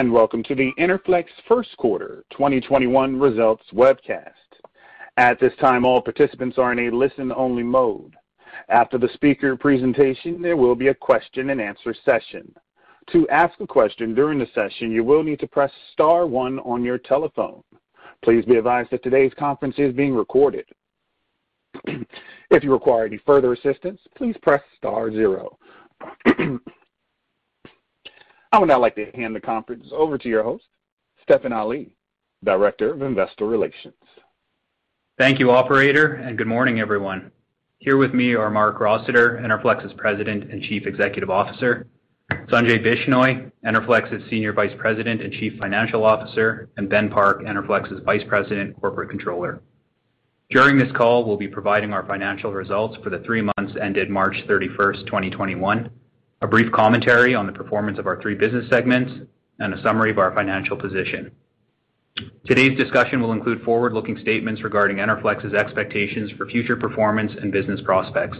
welcome to the Enerflex first quarter 2021 results webcast. At this time, all participants are in a listen-only mode. After the speaker presentation, there will be a question and answer session. To ask a question during the session, you will need to press star one on your telephone. Please be advised that today's conference is being recorded. if you require any further assistance, please press star zero. I would now like to hand the conference over to your host, Stefan Ali, Director of Investor Relations. Thank you, operator, and good morning, everyone. Here with me are Marc Rossiter, Enerflex's President and Chief Executive Officer, Sanjay Bishnoi, Enerflex's Senior Vice President and Chief Financial Officer, and Ben Park, Enerflex's Vice President, Corporate Controller. During this call, we'll be providing our financial results for the three months ended March 31st, 2021, a brief commentary on the performance of our three business segments, and a summary of our financial position. Today's discussion will include forward-looking statements regarding Enerflex's expectations for future performance and business prospects.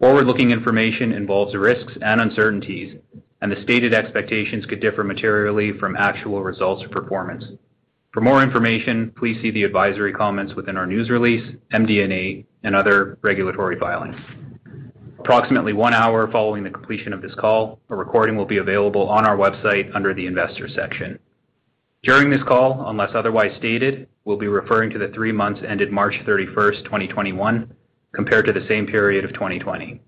Forward-looking information involves risks and uncertainties, and the stated expectations could differ materially from actual results or performance. For more information, please see the advisory comments within our news release, MD&A, and other regulatory filings. Approximately one hour following the completion of this call, a recording will be available on our website under the Investors section. During this call, unless otherwise stated, we'll be referring to the three months ended March 31st, 2021, compared to the same period of 2020.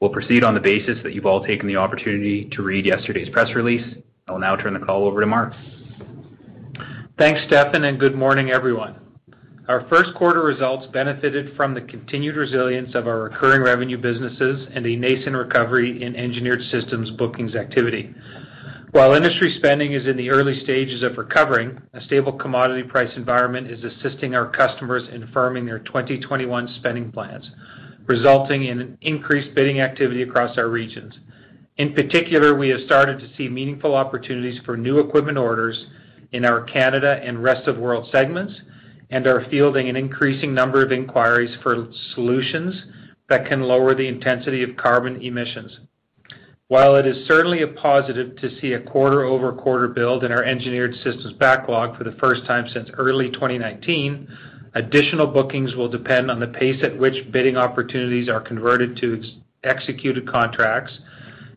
We'll proceed on the basis that you've all taken the opportunity to read yesterday's press release. I will now turn the call over to Marc. Thanks, Stefan, and good morning, everyone. Our first quarter results benefited from the continued resilience of our recurring revenue businesses and a nascent recovery in Engineered Systems bookings activity. While industry spending is in the early stages of recovering, a stable commodity price environment is assisting our customers in firming their 2021 spending plans, resulting in increased bidding activity across our regions. In particular, we have started to see meaningful opportunities for new equipment orders in our Canada and Rest of World segments are fielding an increasing number of inquiries for solutions that can lower the intensity of carbon emissions. While it is certainly a positive to see a quarter-over-quarter build in our Engineered Systems backlog for the first time since early 2019, additional bookings will depend on the pace at which bidding opportunities are converted to executed contracts,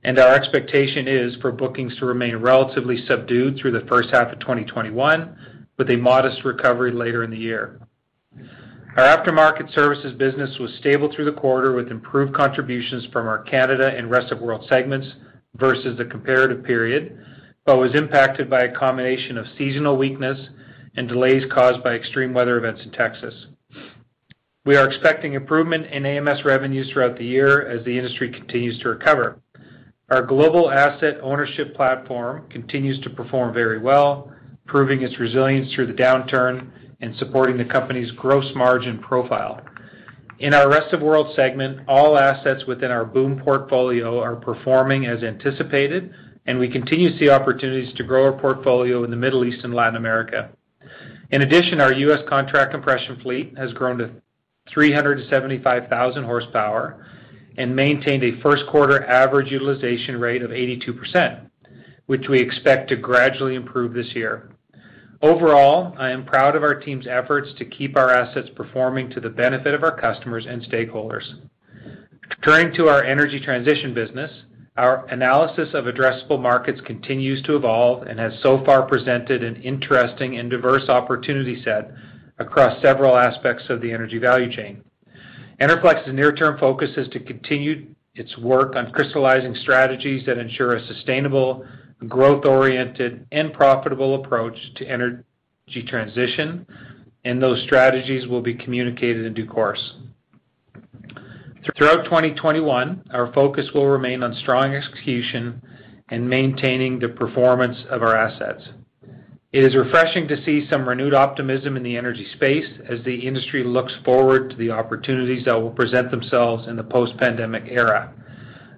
and our expectation is for bookings to remain relatively subdued through the first half of 2021, with a modest recovery later in the year. Our aftermarket services business was stable through the quarter, with improved contributions from our Canada and Rest of World segments versus the comparative period, but was impacted by a combination of seasonal weakness and delays caused by extreme weather events in Texas. We are expecting improvement in AMS revenues throughout the year as the industry continues to recover. Our global asset ownership platform continues to perform very well, proving its resilience through the downturn and supporting the company's gross margin profile. In our Rest of World segment, all assets within our BOOM portfolio are performing as anticipated, and we continue to see opportunities to grow our portfolio in the Middle East and Latin America. In addition, our U.S. contract compression fleet has grown to 375,000 horsepower and maintained a first quarter average utilization rate of 82%, which we expect to gradually improve this year. Overall, I am proud of our team's efforts to keep our assets performing to the benefit of our customers and stakeholders. Turning to our energy transition business, our analysis of addressable markets continues to evolve and has so far presented an interesting and diverse opportunity set across several aspects of the energy value chain. Enerflex's near-term focus is to continue its work on crystallizing strategies that ensure a sustainable, growth-oriented, and profitable approach to energy transition, and those strategies will be communicated in due course. Throughout 2021, our focus will remain on strong execution and maintaining the performance of our assets. It is refreshing to see some renewed optimism in the energy space as the industry looks forward to the opportunities that will present themselves in the post-pandemic era.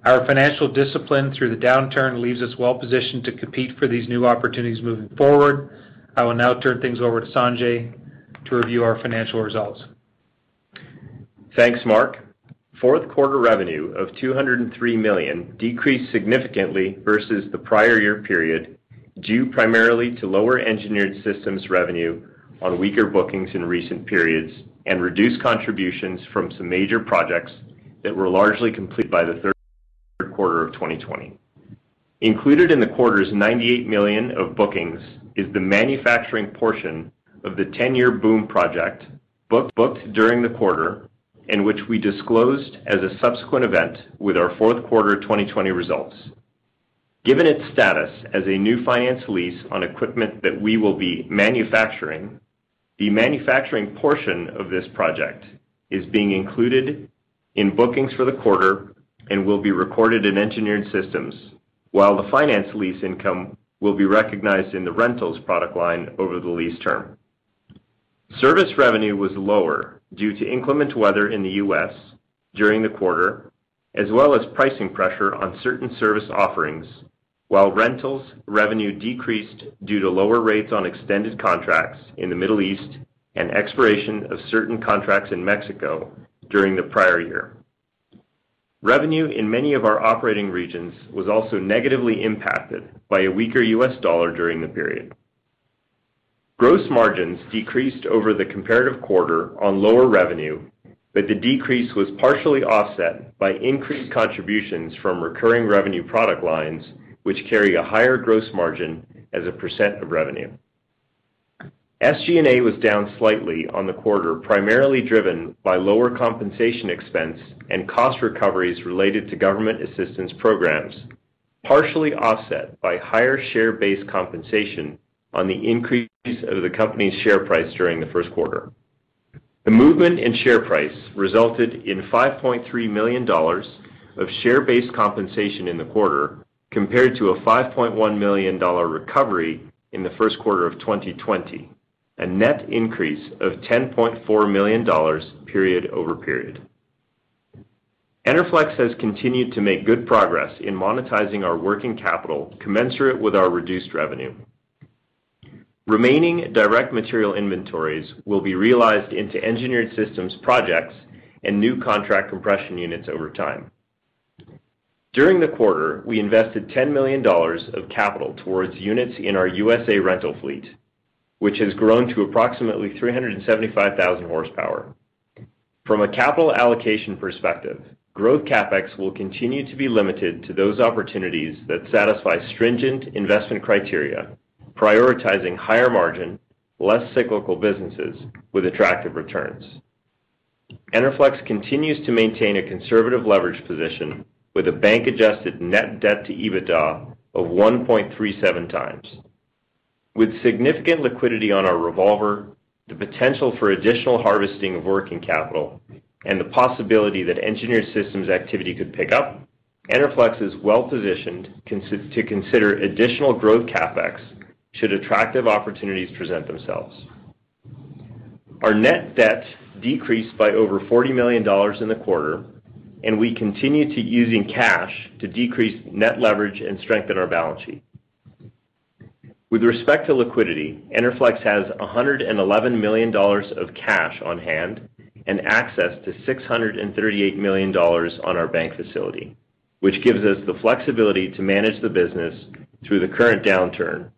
Our financial discipline through the downturn leaves us well positioned to compete for these new opportunities moving forward. I will now turn things over to Sanjay to review our financial results. Thanks, Marc. Fourth quarter revenue of 203 million decreased significantly versus the prior year period, due primarily to lower Engineered Systems revenue on weaker bookings in recent periods and reduced contributions from some major projects that were largely complete by the third 2020. Included in the quarter's 98 million of bookings is the manufacturing portion of the 10-year BOOM project booked during the quarter, and which we disclosed as a subsequent event with our fourth quarter 2020 results. Given its status as a new finance lease on equipment that we will be manufacturing, the manufacturing portion of this project is being included in bookings for the quarter and will be recorded in Engineered Systems, while the finance lease income will be recognized in the rentals product line over the lease term. Service revenue was lower due to inclement weather in the U.S. during the quarter, as well as pricing pressure on certain service offerings, while rentals revenue decreased due to lower rates on extended contracts in the Middle East and expiration of certain contracts in Mexico during the prior year. Revenue in many of our operating regions was also negatively impacted by a weaker U.S. dollar during the period. Gross margins decreased over the comparative quarter on lower revenue, but the decrease was partially offset by increased contributions from recurring revenue product lines, which carry a higher gross margin as a percent of revenue. SG&A was down slightly on the quarter, primarily driven by lower compensation expense and cost recoveries related to government assistance programs, partially offset by higher share-based compensation on the increase of the company's share price during the first quarter. The movement in share price resulted in $5.3 million of share-based compensation in the quarter, compared to a $5.1 million recovery in the first quarter of 2020, a net increase of $10.4 million period-over-period. Enerflex has continued to make good progress in monetizing our working capital commensurate with our reduced revenue. Remaining direct material inventories will be realized into Engineered Systems projects and new contract compression units over time. During the quarter, we invested $10 million of capital towards units in our USA rental fleet, which has grown to approximately 375,000 horsepower. From a capital allocation perspective, growth CapEx will continue to be limited to those opportunities that satisfy stringent investment criteria, prioritizing higher margin, less cyclical businesses with attractive returns. Enerflex continues to maintain a conservative leverage position with a bank-adjusted net debt to EBITDA of 1.37x. With significant liquidity on our revolver, the potential for additional harvesting of working capital, and the possibility that Engineered Systems activity could pick up, Enerflex is well-positioned to consider additional growth CapEx should attractive opportunities present themselves. Our net debt decreased by over $40 million in the quarter, and we continue to using cash to decrease net leverage and strengthen our balance sheet. With respect to liquidity, Enerflex has $111 million of cash on hand and access to $638 million on our bank facility, which gives us the flexibility to manage the business through the current downturn,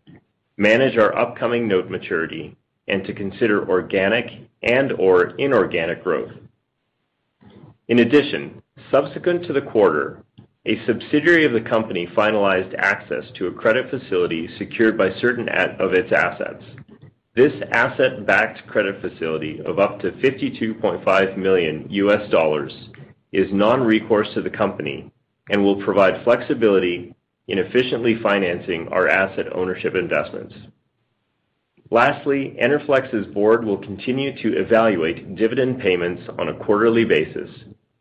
manage our upcoming note maturity, and to consider organic and/or inorganic growth. In addition, subsequent to the quarter, a subsidiary of the company finalized access to a credit facility secured by certain of its assets. This asset-backed credit facility of up to 52.5 million US dollars is non-recourse to the company and will provide flexibility in efficiently financing our asset ownership investments. Lastly, Enerflex's board will continue to evaluate dividend payments on a quarterly basis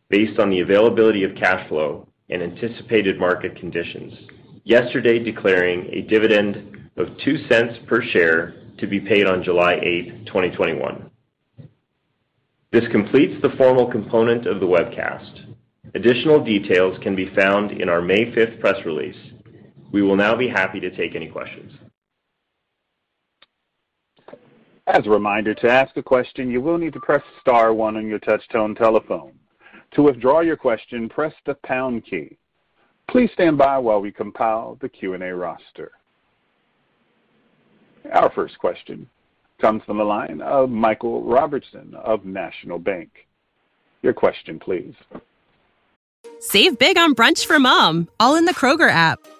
based on the availability of cash flow and anticipated market conditions, yesterday declaring a dividend of $0.02 per share to be paid on July 8, 2021. This completes the formal component of the webcast. Additional details can be found in our May 5th press release. We will now be happy to take any questions. As a reminder, to ask a question, you will need to press star one on your touch-tone telephone. To withdraw your question, press the pound key. Please stand by while we compile the Q&A roster. Our first question comes from the line of Michael Robertson of National Bank. Your question, please. Save big on brunch for mom, all in the Kroger app.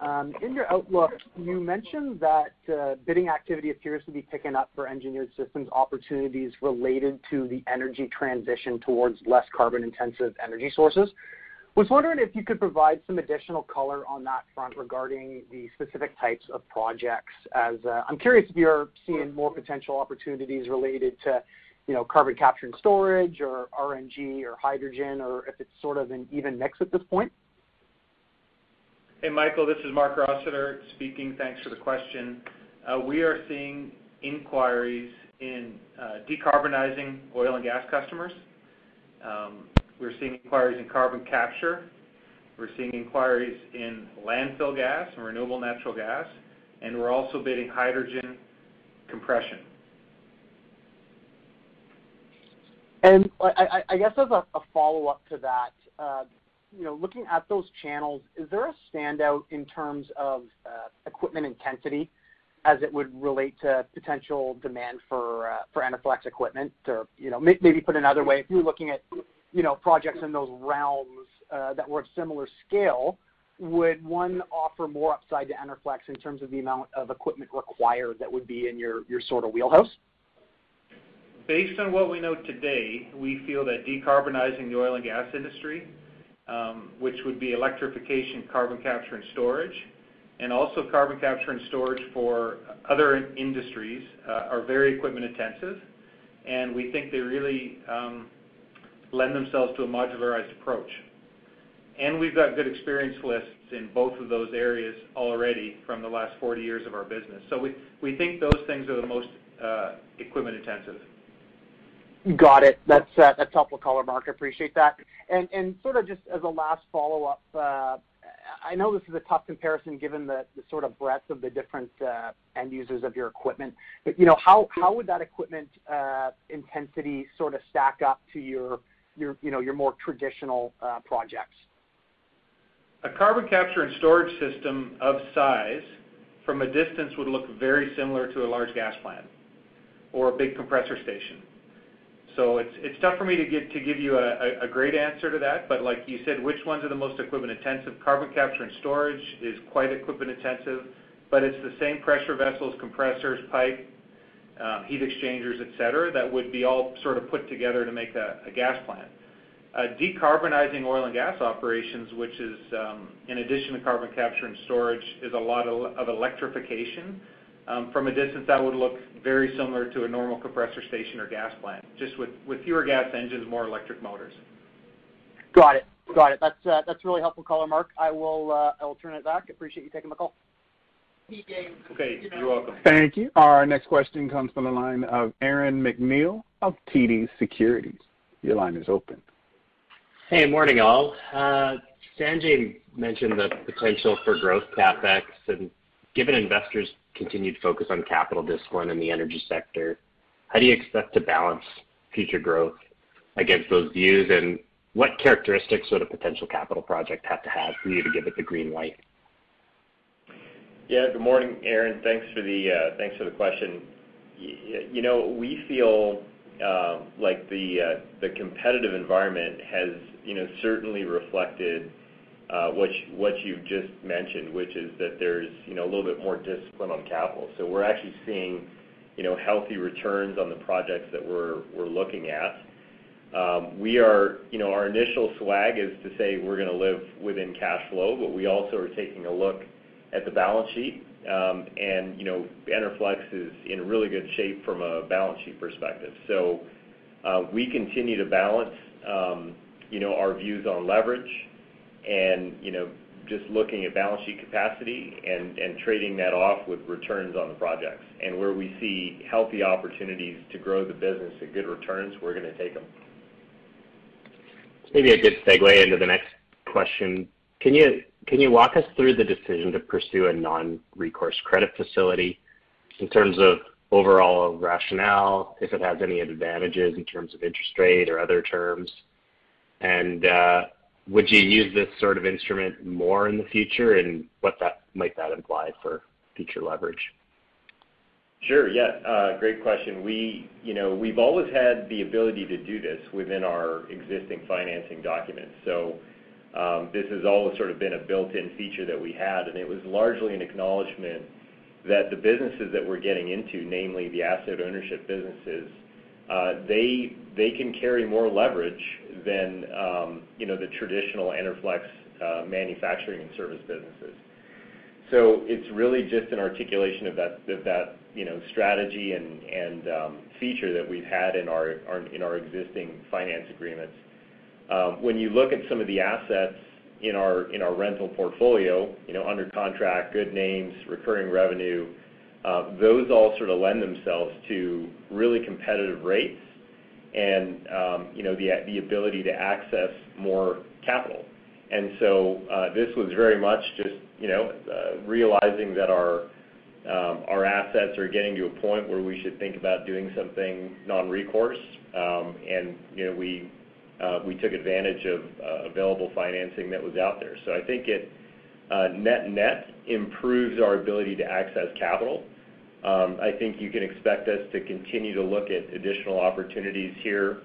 Um, in your outlook, you mentioned that uh, bidding activity appears to be picking up for Engineered Systems opportunities related to the energy transition towards less carbon-intensive energy sources. Was wondering if you could provide some additional color on that front regarding the specific types of projects, as uh, I'm curious if you're seeing more potential opportunities related to you know, carbon capture and storage or RNG or hydrogen, or if it's sort of an even mix at this point. Hey, Michael, this is Marc Rossiter speaking. Thanks for the question. Uh, we are seeing inquiries in uh, decarbonizing oil and gas customers. Um, we're seeing inquiries in carbon capture. We're seeing inquiries in landfill gas and renewable natural gas, and we're also bidding hydrogen compression. And I I guess as a follow-up to that, uh, looking at those channels, is there a standout in terms of uh, equipment intensity as it would relate to potential demand for uh, Enerflex equipment? Or you know, maybe put another way, if you were looking at you know, projects in those realms uh, that were of similar scale, would one offer more upside to Enerflex in terms of the amount of equipment required that would be in your sort of wheelhouse? Based on what we know today, we feel that decarbonizing the oil and gas industry, Um, which would be electrification, carbon capture, and storage, and also carbon capture and storage for other industries, uh, are very equipment intensive, and we think they really um, lend themselves to a modularized approach. And we've got good experience lists in both of those areas already from the last 40 years of our business. So we think those things are the most uh, equipment intensive. Got it. Uh, that's helpful color, Marc. I appreciate that. And and sort of just as a last follow-up, uh, I know this is a tough comparison given the sort of breadth of the different uh, end users of your equipment, but you know, how would that equipment intensity sort of stack up to your more traditional projects? A carbon capture and storage system of size from a distance would look very similar to a large gas plant or a big compressor station. So it's tough for me to give to give you a great answer to that, but like you said, which ones are the most equipment intensive? Carbon capture and storage is quite equipment intensive, but it's the same pressure vessels, compressors, pipe, um, heat exchangers, et cetera, that would be all sort of put together to make a gas plant. Uh, decarbonizing oil and gas operations, which is, um, in addition to carbon capture and storage, is a lot of electrification. Um, from a distance, that would look very similar to a normal compressor station or gas plant, just with fewer gas engines, more electric motors. Got it. Got it. That's uh, that's really helpful color, Marc. Uh, I will turn it back. Appreciate you taking the call. Okay. You're welcome. Thank you. Our next question comes from the line of Aaron MacNeil of TD Securities. Your line is open. Hey, morning all. Uh, Sanjay mentioned the potential for growth CapEx, and given investors' continued focus on capital discipline in the energy sector, how do you expect to balance future growth against those views, and what characteristics would a potential capital project have to have for you to give it the green light? Yeah. Good morning, Aaron. Thanks for the uh, question. You know, we feel um, like uh, the competitive environment has you know, certainly reflected Uh, what you've just mentioned, which is that there's a little bit more discipline on capital. So we're actually seeing healthy returns on the projects that we're looking at. Um, we are you know, our initial swag is to say we're gonna live within cash flow, but we also are taking a look at the balance sheet. Um, know, Enerflex is in really good shape from a balance sheet perspective. So uh, we continue to balance um, know our views on leverage just looking at balance sheet capacity and trading that off with returns on the projects. And where we see healthy opportunities to grow the business at good returns, we're gonna take them. Maybe a good segue into the next question. Can you can you walk us through the decision to pursue a non-recourse credit facility in terms of overall rationale, if it has any advantages in terms of interest rate or other terms? Uh, Would you use this sort of instrument more in the future, and what that might that imply for future leverage? Sure. Yeah. Great question. We, you know, we've always had the ability to do this within our existing financing documents. So um this has always sort of been a built-in feature that we had, and it was largely an acknowledgment that the businesses that we're getting into, namely the asset ownership businesses, Uh, they they can carry more leverage than, um, you know, the traditional Enerflex uh, manufacturing and service businesses. So it's really just an articulation of that, that you know, strategy and and um feature that we've had in our our in our existing finance agreements. Um, when you look at some of the assets in our in our rental portfolio, you know, under contract, good names, recurring revenue, Uh, those all sort of lend themselves to really competitive rates and, um, know, the ability to access more capital. And so uh this was very much just, know, uh, realizing that um, our assets are getting to a point where we should think about doing something non-recourse. Um, know, uh, we took advantage of available financing that was out there. So I think it net net improves our ability to access capital. Um, I think you can expect us to continue to look at additional opportunities here.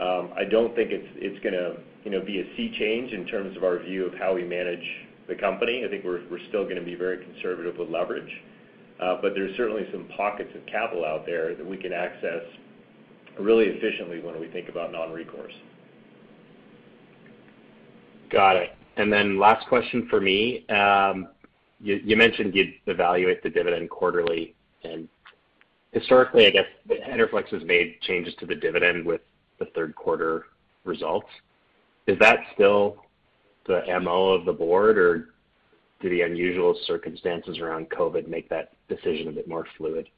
Um, I don't think it's you know, be a sea change in terms of our view of how we manage the company. I think we're still gonna be very conservative with leverage. Uh but there's certainly some pockets of capital out there that we can access really efficiently when we think about non-recourse. Got it. And then last question for me. Um, you mentioned you'd evaluate the dividend quarterly. And historically, I guess, Enerflex has made changes to the dividend with the third quarter results. Is that still the MO of the board, or do the unusual circumstances around COVID make that decision a bit more fluid?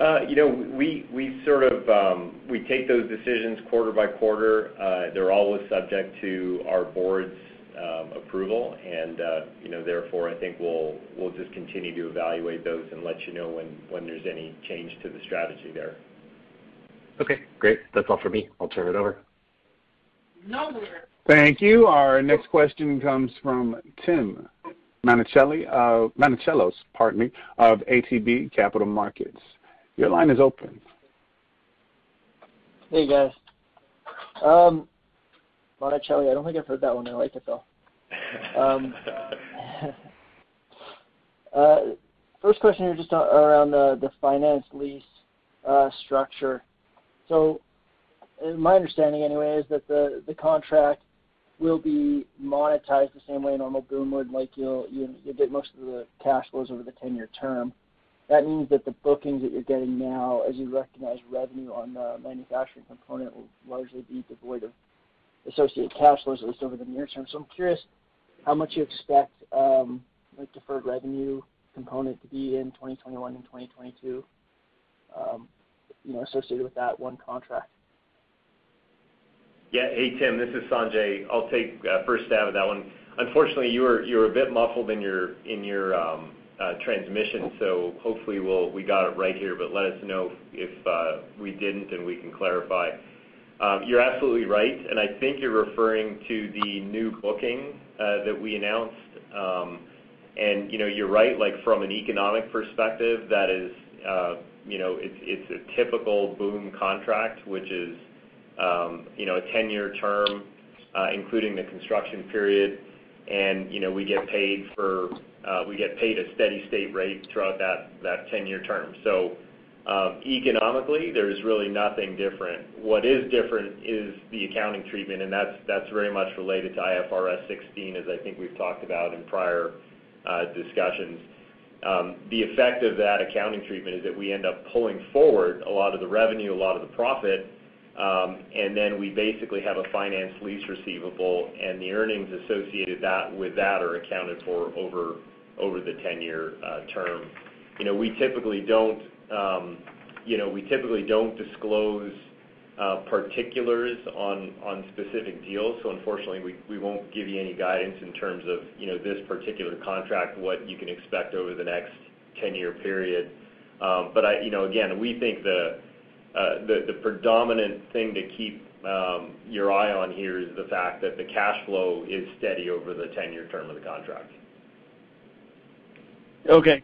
Uh, you know, we sort of um, we take those decisions quarter by quarter. Uh, they're always subject to our board's Um, approval. And, uh, you know, therefore, I think we'll just continue to evaluate those and let you know when there's any change to the strategy there. Okay, great. That's all for me. I'll turn it over. Thank you. Our next question comes from Tim Monachello, pardon me, of ATB Capital Markets. Your line is open. Hey, guys. Um, Monachello, I don't think I've heard that one. I like it, though. Um, uh, first question here just around the finance lease uh, structure. So, uh, my understanding anyway is that the the contract will be monetized the same way a normal BOOM would, like you'll get most of the cash flows over the 10-year term. That means that the bookings that you're getting now as you recognize revenue on the manufacturing component will largely be devoid of associated cash flows, at least over the near term. So I'm curious how much you expect, like deferred revenue component to be in 2021 and 2022, you know, associated with that one contract. Yeah. Hey, Tim, this is Sanjay. I'll take first stab at that one. Unfortunately, you were a bit muffled in your in your um uh transmission, so hopefully we'll we got it right here, but let us know if we didn't, and we can clarify. Um, you're absolutely right, and I think you're referring to the new booking uh, that we announced. Um, and you know, you're right, like from an economic perspective, that is, uh, you know, it's a typical BOOM contract, which is, um, you know, a 10-year term, uh, including the construction period. And you know, we get paid for uh we get paid a steady state rate throughout that 10-year term. Um, economically, there's really nothing different. What is different is the accounting treatment, and that's very much related to IFRS 16, as I think we've talked about in prior uh, discussions. Um, the effect of that accounting treatment is that we end up pulling forward a lot of the revenue, a lot of the profit, um, and then we basically have a finance lease receivable, and the earnings associated with that are accounted for over the 10-year uh, term. You know, Um, we typically don't disclose uh, particulars on specific deals. So unfortunately, we won't give you any guidance in terms of, you know, this particular contract, what you can expect over the next 10-year period. Um, but I, you know, again, we think the uh, predominant thing to keep um, your eye on here is the fact that the cash flow is steady over the 10-year term of the contract. Okay.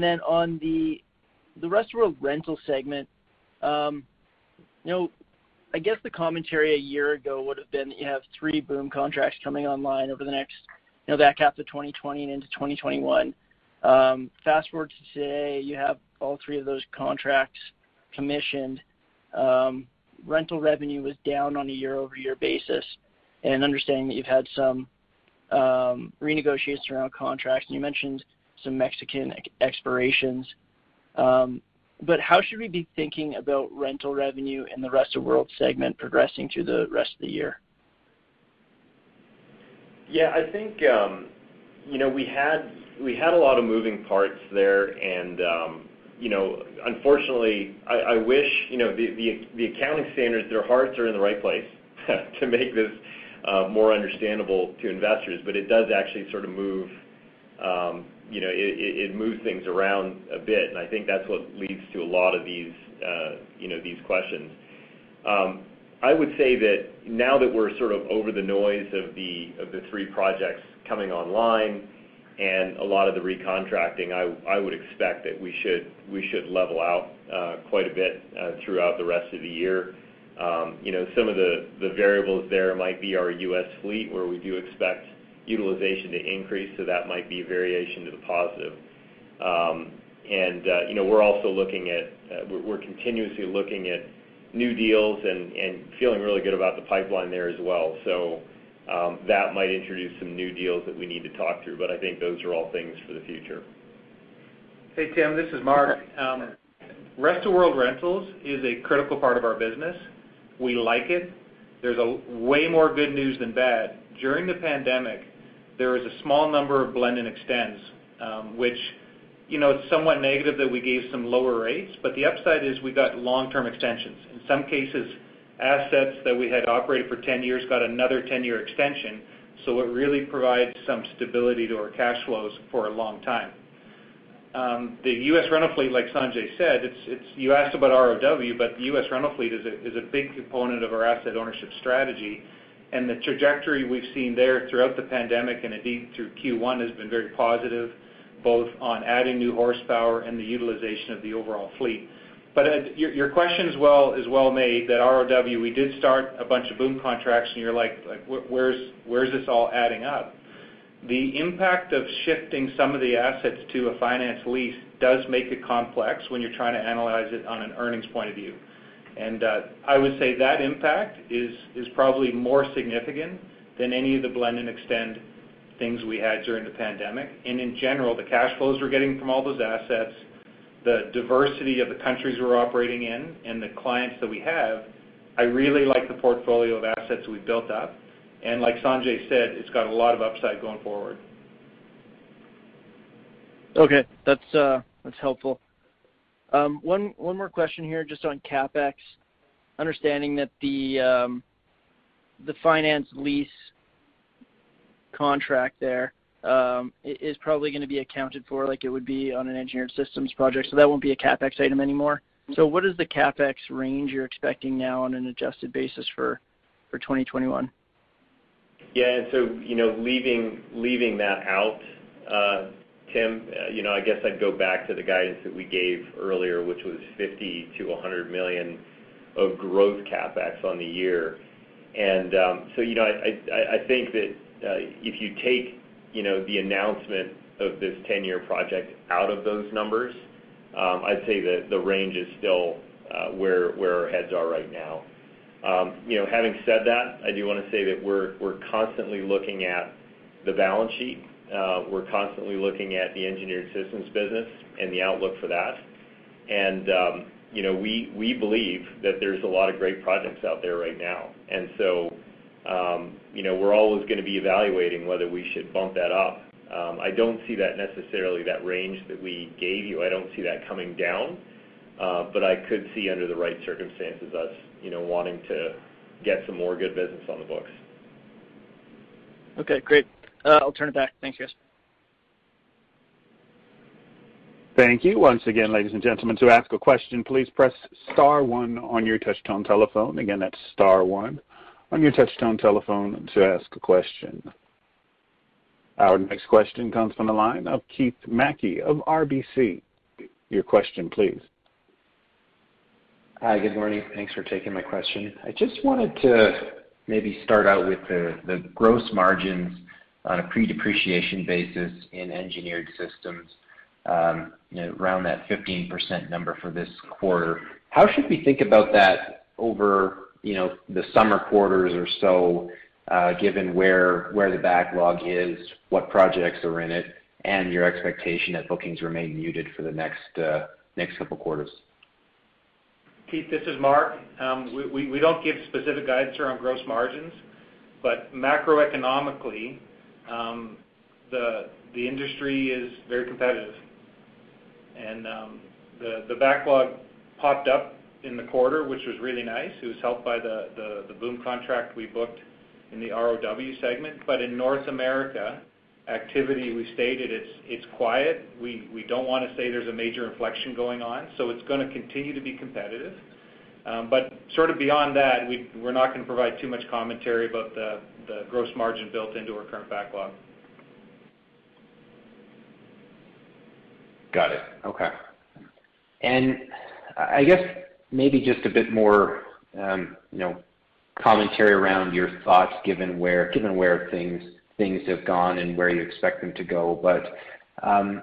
Gotcha. On the Rest of the World rental segment, um, you know, I guess the commentary a year ago would have been that you have three BOOM contracts coming online over the next, you know, back half of 2020 and into 2021. Um, Fast-forward to today, you have all three of those contracts commissioned. Um, rental revenue was down on a year-over-year basis. And understanding that you've had some renegotiations around contracts, and you mentioned some Mexican expirations. Um but how should we be thinking about rental revenue in the Rest of World segment progressing through the rest of the year? Yeah, I think, um, you know, we had we had a lot of moving parts there and, um, you know, unfortunately, I wish, you know, the accounting standards, their hearts are in the right place to make this uh, more understandable to investors. But it does actually sort of move, Um, it moves things around a bit, and I think that's what leads to a lot of these, uh, these questions. Um, I would say that now that we're sort of over the noise of the three projects coming online and a lot of the recontracting, I would expect that we should level out uh, quite a bit uh, throughout the rest of the year. Um, know, some of the variables there might be our U.S. fleet, where we do expect utilization to increase, so that might be variation to the positive. And, you know, we're also looking at uh we're we're continuously looking at new deals and feeling really good about the pipeline there as well. So um that might introduce some new deals that we need to talk through, but I think those are all things for the future. Hey, Tim, this is Marc. Rest of World Rentals is a critical part of our business. We like it. There's a way more good news than bad. During the pandemic, there was a small number of blend and extends, um, which, you know, it's somewhat negative that we gave some lower rates, but the upside is we got long-term extensions. In some cases, assets that we had operated for 10 years got another 10-year extension, so it really provides some stability to our cash flows for a long time. Um, the U.S. rental fleet, like Sanjay said, it's you asked about ROW, but the U.S. rental fleet is a big component of our asset ownership strategy. And the trajectory we've seen there throughout the pandemic and indeed through Q1 has been very positive, both on adding new horsepower and the utilization of the overall fleet. But uh your question is well made that ROW, we did start a bunch of BOOM contracts, and you're like, where's this all adding up? The impact of shifting some of the assets to a finance lease does make it complex when you're trying to analyze it on an earnings point of view. Uh, I would say that impact is probably more significant than any of the blend and extend things we had during the pandemic. And in general, the cash flows we're getting from all those assets, the diversity of the countries we're operating in and the clients that we have, I really like the portfolio of assets we've built up. And like Sanjay said, it's got a lot of upside going forward. Okay. That's uh, helpful. Um, one one more question here just on CapEx. Understanding that the um the finance lease contract there um, is probably gonna be accounted for like it would be on an Engineered Systems project, so that won't be a CapEx item anymore. So what is the CapEx range you're expecting now on an adjusted basis for 2021? Yeah. And so you know, leaving leaving that out, uh, Tim, you know, I guess I'd go back to the guidance that we gave earlier, which was 50 million-100 million of growth CapEx on the year. And um so you know, I think that uh, if you take you know the announcement of this 10-year project out of those numbers, um, I'd say that the range is still uh, where where our heads are right now. Um, you know, having said that, I do wanna say that we're constantly looking at the balance sheet. We're constantly looking at the Engineered Systems business and the outlook for that. And um, you know, we we believe that there's a lot of great projects out there right now. And so um, you know, we're always gonna be evaluating whether we should bump that up. I don't see that necessarily, that range that we gave you, I don't see that coming down. Uh but I could see under the right circumstances us, you know, wanting to get some more good business on the books. Okay, great. Uh, I'll turn it back. Thanks, guys. Thank you. Once again, ladies and gentlemen, to ask a question, please press star one on your touchtone telephone. Again, that's star one on your touchtone telephone to ask a question. Our next question comes from the line of Keith Mackey of RBC. Your question, please. Hi, good morning. Thanks for taking my question. I just wanted to maybe start out with the gross margins on a pre-depreciation basis in Engineered Systems, um, know, around that 15% number for this quarter. How should we think about that over, you know, the summer quarters or so, uh, given where the backlog is, what projects are in it, and your expectation that bookings remain muted for the next uh, couple quarters? Keith, this is Marc. Um, we don't give specific guidance around gross margins, but macroeconomically, the the industry is very competitive. And um the backlog popped up in the quarter, which was really nice. It was helped by the BOOM contract we booked in the ROW segment. But in North America, activity, we stated it's quiet. We don't wanna say there's a major inflection going on, so it's gonna continue to be competitive. Sort of beyond that, we're not gonna provide too much commentary about the gross margin built into our current backlog. Got it. Okay. And I guess maybe just a bit more, you know, commentary around your thoughts given where given where things things have gone and where you expect them to go. But um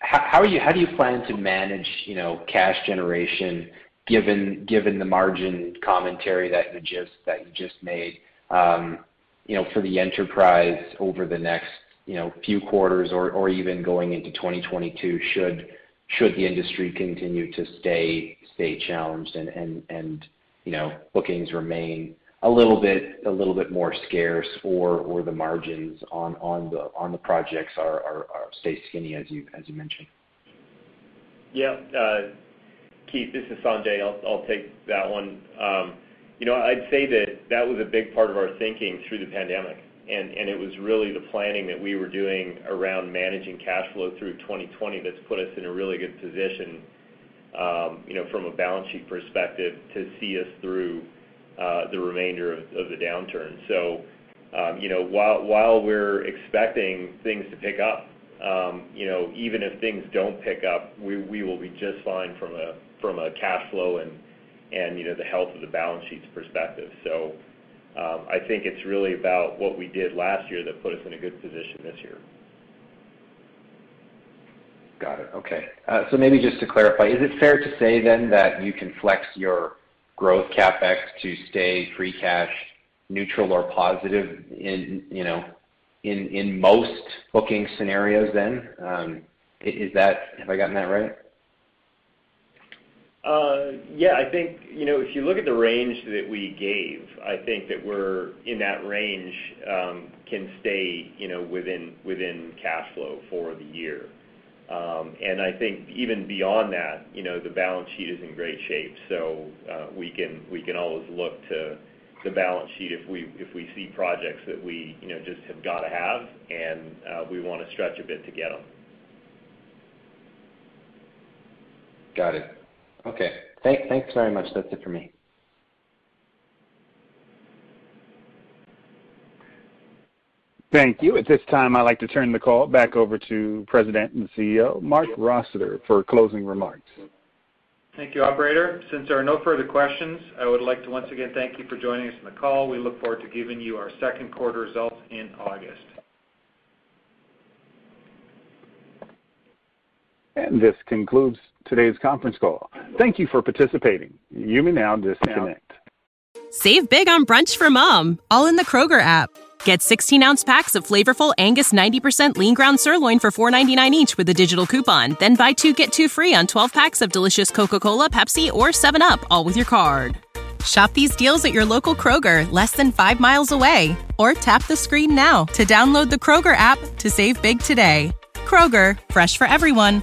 how how are you how do you plan to manage, you know, cash generation given the margin commentary that you just made, um, you know, for the enterprise over the next, you know, few quarters or even going into 2022 should should the industry continue to stay stay challenged and, and you know, bookings remain a little bit a little bit more scarce or the margins on the on the projects are are are stay skinny as you as you mentioned? Yeah. Uh, Keith, this is Sanjay. I'll take that one. Um, you know, I'd say that that was a big part of our thinking through the pandemic, and it was really the planning that we were doing around managing cash flow through 2020 that's put us in a really good position, um, you know, from a balance sheet perspective to see us through uh, the remainder of the downturn. So um, you know, while we're expecting things to pick up, um, you know, even if things don't pick up, we will be just fine from a cash flow and, you know, the health of the balance sheet's perspective. So um I think it's really about what we did last year that put us in a good position this year. Got it. Okay. Uh so maybe just to clarify, is it fair to say then that you can flex your growth CapEx to stay free cash neutral or positive in, you know, in most booking scenarios then? Is that have I gotten that right? Yeah. I think, you know, if you look at the range that we gave, I think that we're in that range, can stay, you know, within cash flow for the year. Um and I think even beyond that, you know, the balance sheet is in great shape. So uh we can always look to the balance sheet if we see projects that we, you know, just have gotta have, and we wanna stretch a bit to get them. Got it. Okay. Thanks very much. That's it for me. Thank you. At this time, I'd like to turn the call back over to President and CEO, Marc Rossiter, for closing remarks. Thank you, operator. Since there are no further questions, I would like to once again thank you for joining us on the call. We look forward to giving you our second quarter results in August. And this concludes today's conference call. Thank you for participating. You may now disconnect. Save big on brunch for mom, all in the Kroger app. Get 16 ounce packs of flavorful Angus 90% lean ground sirloin for $4.99 each with a digital coupon. Then buy two get two free on 12 packs of delicious Coca Cola, Pepsi, or 7UP, all with your card. Shop these deals at your local Kroger, less than five miles away. Or tap the screen now to download the Kroger app to save big today. Kroger, fresh for everyone.